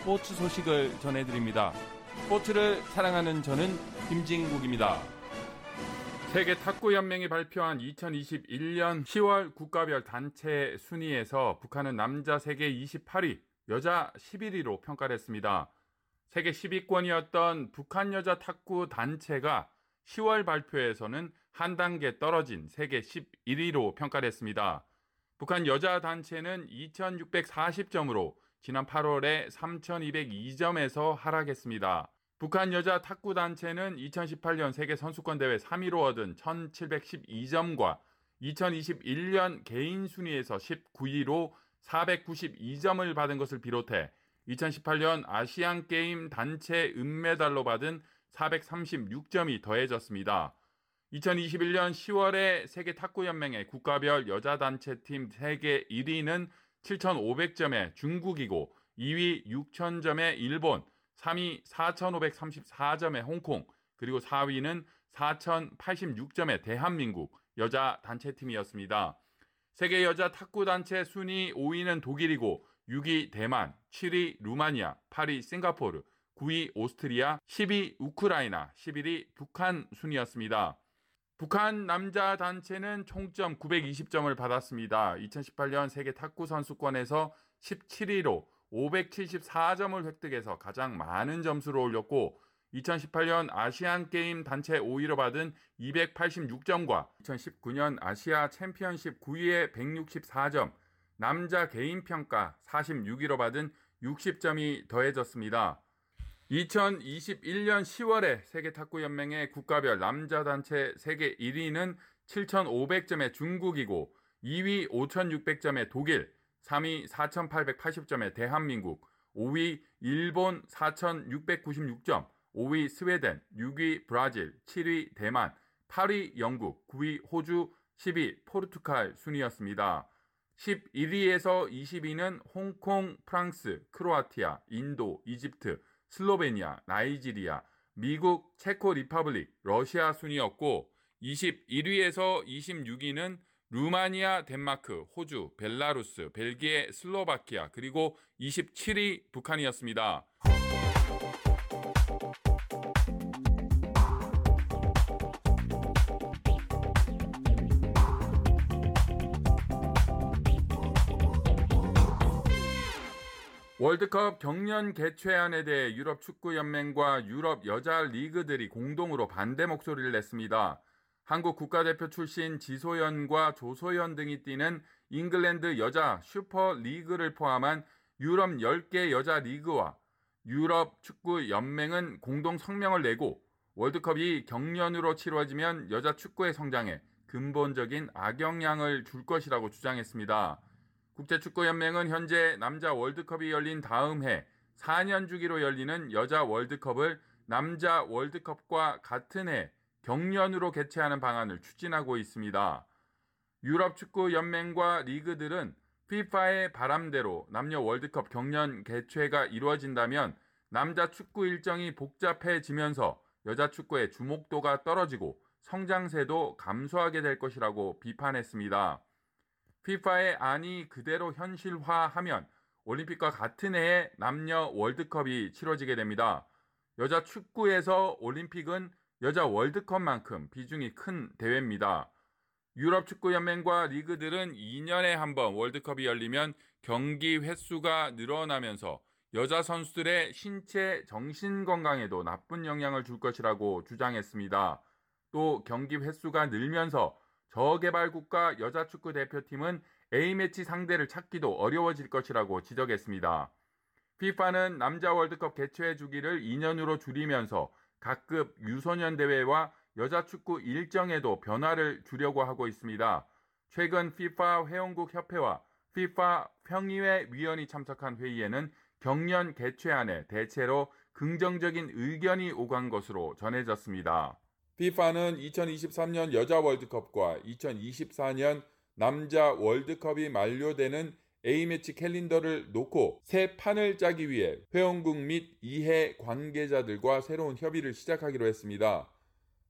스포츠 소식을 전해드립니다. 스포츠를 사랑하는 저는 김진국입니다. 세계 탁구 연맹이 발표한 2021년 10월 국가별 단체 순위에서 북한은 남자 세계 28위, 여자 11위로 평가를 했습니다. 세계 10위권이었던 북한 여자 탁구 단체가 10월 발표에서는 한 단계 떨어진 세계 11위로 평가를 했습니다. 북한 여자 단체는 2640점으로 지난 8월에 3202점에서 하락했습니다. 북한 여자 탁구 단체는 2018년 세계 선수권 대회 3위로 얻은 1712점과 2021년 개인 순위에서 19위로 492점을 받은 것을 비롯해 2018년 아시안 게임 단체 은메달로 받은 436점이 더해졌습니다. 2021년 10월에 세계 탁구 연맹의 국가별 여자 단체 팀 세계 1위는 7,500점의 중국이고 2위 6,000점의 일본, 3위 4,534점의 홍콩, 그리고 4위는 4,086점의 대한민국 여자 단체팀이었습니다. 세계 여자 탁구 단체 순위 5위는 독일이고 6위 대만, 7위 루마니아, 8위 싱가포르, 9위 오스트리아, 10위 우크라이나, 11위 북한 순이었습니다. 북한 남자 단체는 총점 920점을 받았습니다. 2018년 세계 탁구 선수권에서 17위로 574점을 획득해서 가장 많은 점수를 올렸고 2018년 아시안 게임 단체 5위로 받은 286점과 2019년 아시아 챔피언십 9위에 164점, 남자 개인 평가 46위로 받은 60점이 더해졌습니다. 2021년 10월에 세계 탁구 연맹의 국가별 남자 단체 세계 1위는 7,500점의 중국이고 2위 5,600점의 독일, 3위 4,880점의 대한민국, 5위 일본 4,696점, 5위 스웨덴, 6위 브라질, 7위 대만, 8위 영국, 9위 호주, 10위 포르투갈 순이었습니다. 11위에서 20위는 홍콩, 프랑스, 크로아티아, 인도, 이집트, 슬로베니아, 나이지리아, 미국, 체코 Republic, 러시아 순이었고 21위에서 26위는 루마니아, 덴마크, 호주, 벨라루스, 벨기에, 슬로바키아, 그리고 27위 북한이었습니다. 월드컵 격년 개최안에 대해 유럽 축구 연맹과 유럽 여자 리그들이 공동으로 반대 목소리를 냈습니다. 한국 국가대표 출신 지소연과 조소현 등이 뛰는 잉글랜드 여자 슈퍼 리그를 포함한 유럽 10개 여자 리그와 유럽 축구 연맹은 공동 성명을 내고 월드컵이 격년으로 치러지면 여자 축구의 성장에 근본적인 악영향을 줄 것이라고 주장했습니다. 국제축구연맹은 현재 남자 월드컵이 열린 다음 해 4년 주기로 열리는 여자 월드컵을 남자 월드컵과 같은 해 경년으로 개최하는 방안을 추진하고 있습니다. 유럽 축구 연맹과 리그들은 FIFA의 바람대로 남녀 월드컵 경년 개최가 이루어진다면 남자 축구 일정이 복잡해지면서 여자 축구의 주목도가 떨어지고 성장세도 감소하게 될 것이라고 비판했습니다. FIFA의 안이 그대로 현실화하면 올림픽과 같은 해에 남녀 월드컵이 치러지게 됩니다. 여자 축구에서 올림픽은 여자 월드컵만큼 비중이 큰 대회입니다. 유럽 축구 연맹과 리그들은 2년에 한 번 월드컵이 열리면 경기 횟수가 늘어나면서 여자 선수들의 신체 정신 건강에도 나쁜 영향을 줄 것이라고 주장했습니다. 또 경기 횟수가 늘면서 저개발 국가 여자 축구 대표팀은 A매치 상대를 찾기도 어려워질 것이라고 지적했습니다. FIFA는 남자 월드컵 개최 주기를 2년으로 줄이면서 각급 유소년 대회와 여자 축구 일정에도 변화를 주려고 하고 있습니다. 최근 FIFA 회원국 협회와 FIFA 평의회 위원이 참석한 회의에는 경년 개최안에 대체로 긍정적인 의견이 오간 것으로 전해졌습니다. FIFA는 2023년 여자 월드컵과 2024년 남자 월드컵이 만료되는 A매치 캘린더를 놓고 새 판을 짜기 위해 회원국 및 이해 관계자들과 새로운 협의를 시작하기로 했습니다.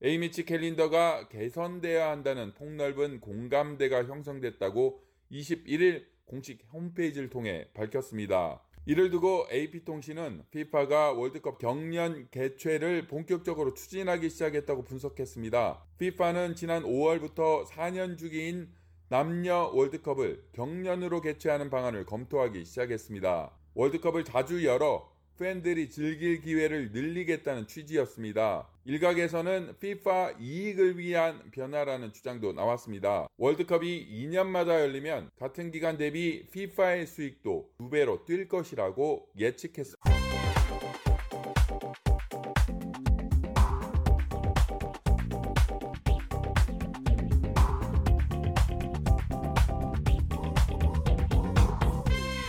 A매치 캘린더가 개선돼야 한다는 폭넓은 공감대가 형성됐다고 21일 공식 홈페이지를 통해 밝혔습니다. 이를 두고 AP통신은 FIFA가 월드컵 경년 개최를 본격적으로 추진하기 시작했다고 분석했습니다. FIFA는 지난 5월부터 4년 주기인 남녀 월드컵을 경년으로 개최하는 방안을 검토하기 시작했습니다. 월드컵을 자주 열어 팬들이 즐길 기회를 늘리겠다는 취지였습니다. 일각에서는 FIFA 이익을 위한 변화라는 주장도 나왔습니다. 월드컵이 2년마다 열리면 같은 기간 대비 FIFA의 수익도 2배로 뛸 것이라고 예측했습니다.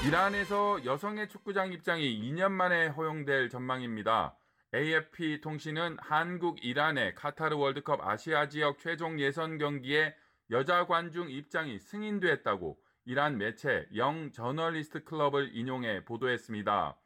이란에서 여성의 축구장 입장이 2년 만에 허용될 전망입니다. AFP 통신은 한국 이란의 카타르 월드컵 아시아 지역 최종 예선 경기에 여자 관중 입장이 승인됐다고 이란 매체 영 저널리스트 클럽을 인용해 보도했습니다.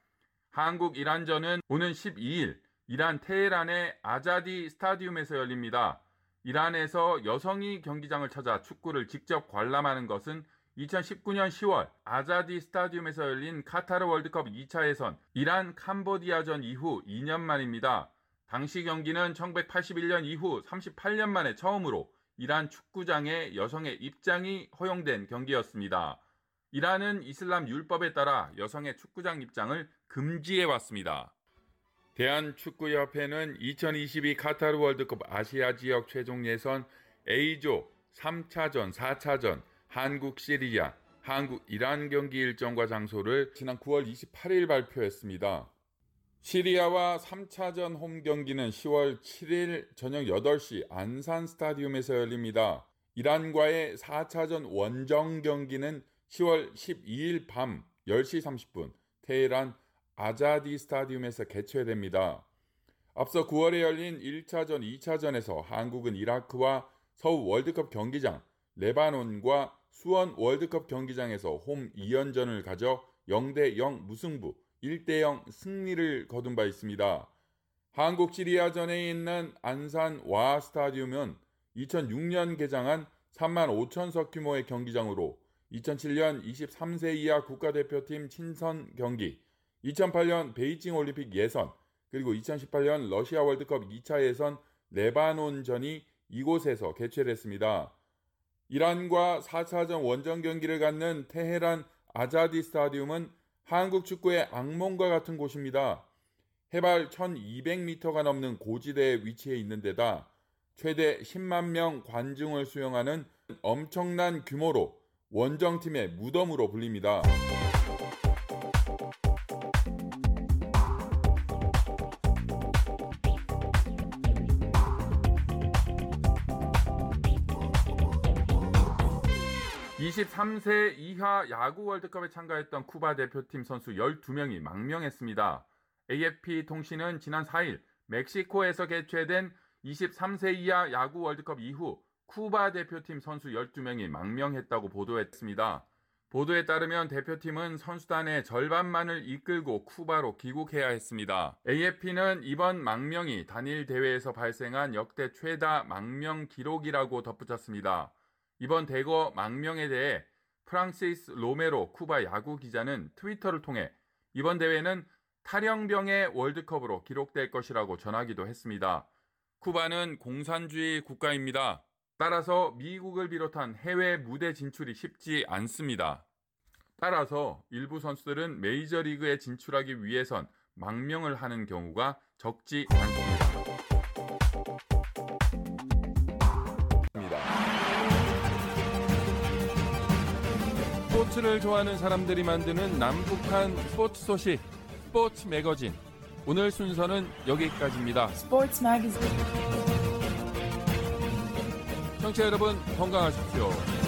한국 이란전은 오는 12일 이란 테헤란의 아자디 스타디움에서 열립니다. 이란에서 여성이 경기장을 찾아 축구를 직접 관람하는 것은 2019년 10월 아자디 스타디움에서 열린 카타르 월드컵 2차 예선 이란 캄보디아전 이후 2년 만입니다. 당시 경기는 1981년 이후 38년 만에 처음으로 이란 축구장에 여성의 입장이 허용된 경기였습니다. 이란은 이슬람 율법에 따라 여성의 축구장 입장을 금지해 왔습니다. 대한축구협회는 2022 카타르 월드컵 아시아 지역 최종 예선 A조 3차전, 4차전 한국 시리아, 한국 이란 경기 일정과 장소를 지난 9월 28일 발표했습니다. 시리아와 3차전 홈 경기는 10월 7일 저녁 8시 안산 스타디움에서 열립니다. 이란과의 4차전 원정 경기는 10월 12일 밤 10시 30분 테헤란 아자디 스타디움에서 개최됩니다. 앞서 9월에 열린 1차전, 2차전에서 한국은 이라크와 서울 월드컵 경기장 레바논과 수원 월드컵 경기장에서 홈 2연전을 가져 0대 0 무승부 1대 0 승리를 거둔 바 있습니다. 한국 시리아전에 있는 안산 와 스타디움은 2006년 개장한 3만 5천석 규모의 경기장으로 2007년 23세 이하 국가대표팀 친선 경기, 2008년 베이징 올림픽 예선, 그리고 2018년 러시아 월드컵 2차 예선 레바논전이 이곳에서 개최됐습니다. 이란과 4차전 원정 경기를 갖는 테헤란 아자디 스타디움은 한국 축구의 악몽과 같은 곳입니다. 해발 1200m가 넘는 고지대에 위치해 있는 데다 최대 10만 명 관중을 수용하는 엄청난 규모로 원정팀의 무덤으로 불립니다. 23세 이하 야구 월드컵에 참가했던 쿠바 대표팀 선수 12명이 망명했습니다. AFP 통신은 지난 4일 멕시코에서 개최된 23세 이하 야구 월드컵 이후 쿠바 대표팀 선수 12명이 망명했다고 보도했습니다. 보도에 따르면 대표팀은 선수단의 절반만을 이끌고 쿠바로 귀국해야 했습니다. AFP는 이번 망명이 단일 대회에서 발생한 역대 최다 망명 기록이라고 덧붙였습니다. 이번 대거 망명에 대해 프랑시스 로메로 쿠바 야구 기자는 트위터를 통해 이번 대회는 탈영병의 월드컵으로 기록될 것이라고 전하기도 했습니다. 쿠바는 공산주의 국가입니다. 따라서 미국을 비롯한 해외 무대 진출이 쉽지 않습니다. 따라서 일부 선수들은 메이저리그에 진출하기 위해선 망명을 하는 경우가 적지 않습니다. 스포츠를 좋아하는 사람들이 만드는 남북한 스포츠 소식 스포츠 매거진 오늘 순서는 여기까지입니다. Sports Magazine. 청취자 여러분 건강하십시오.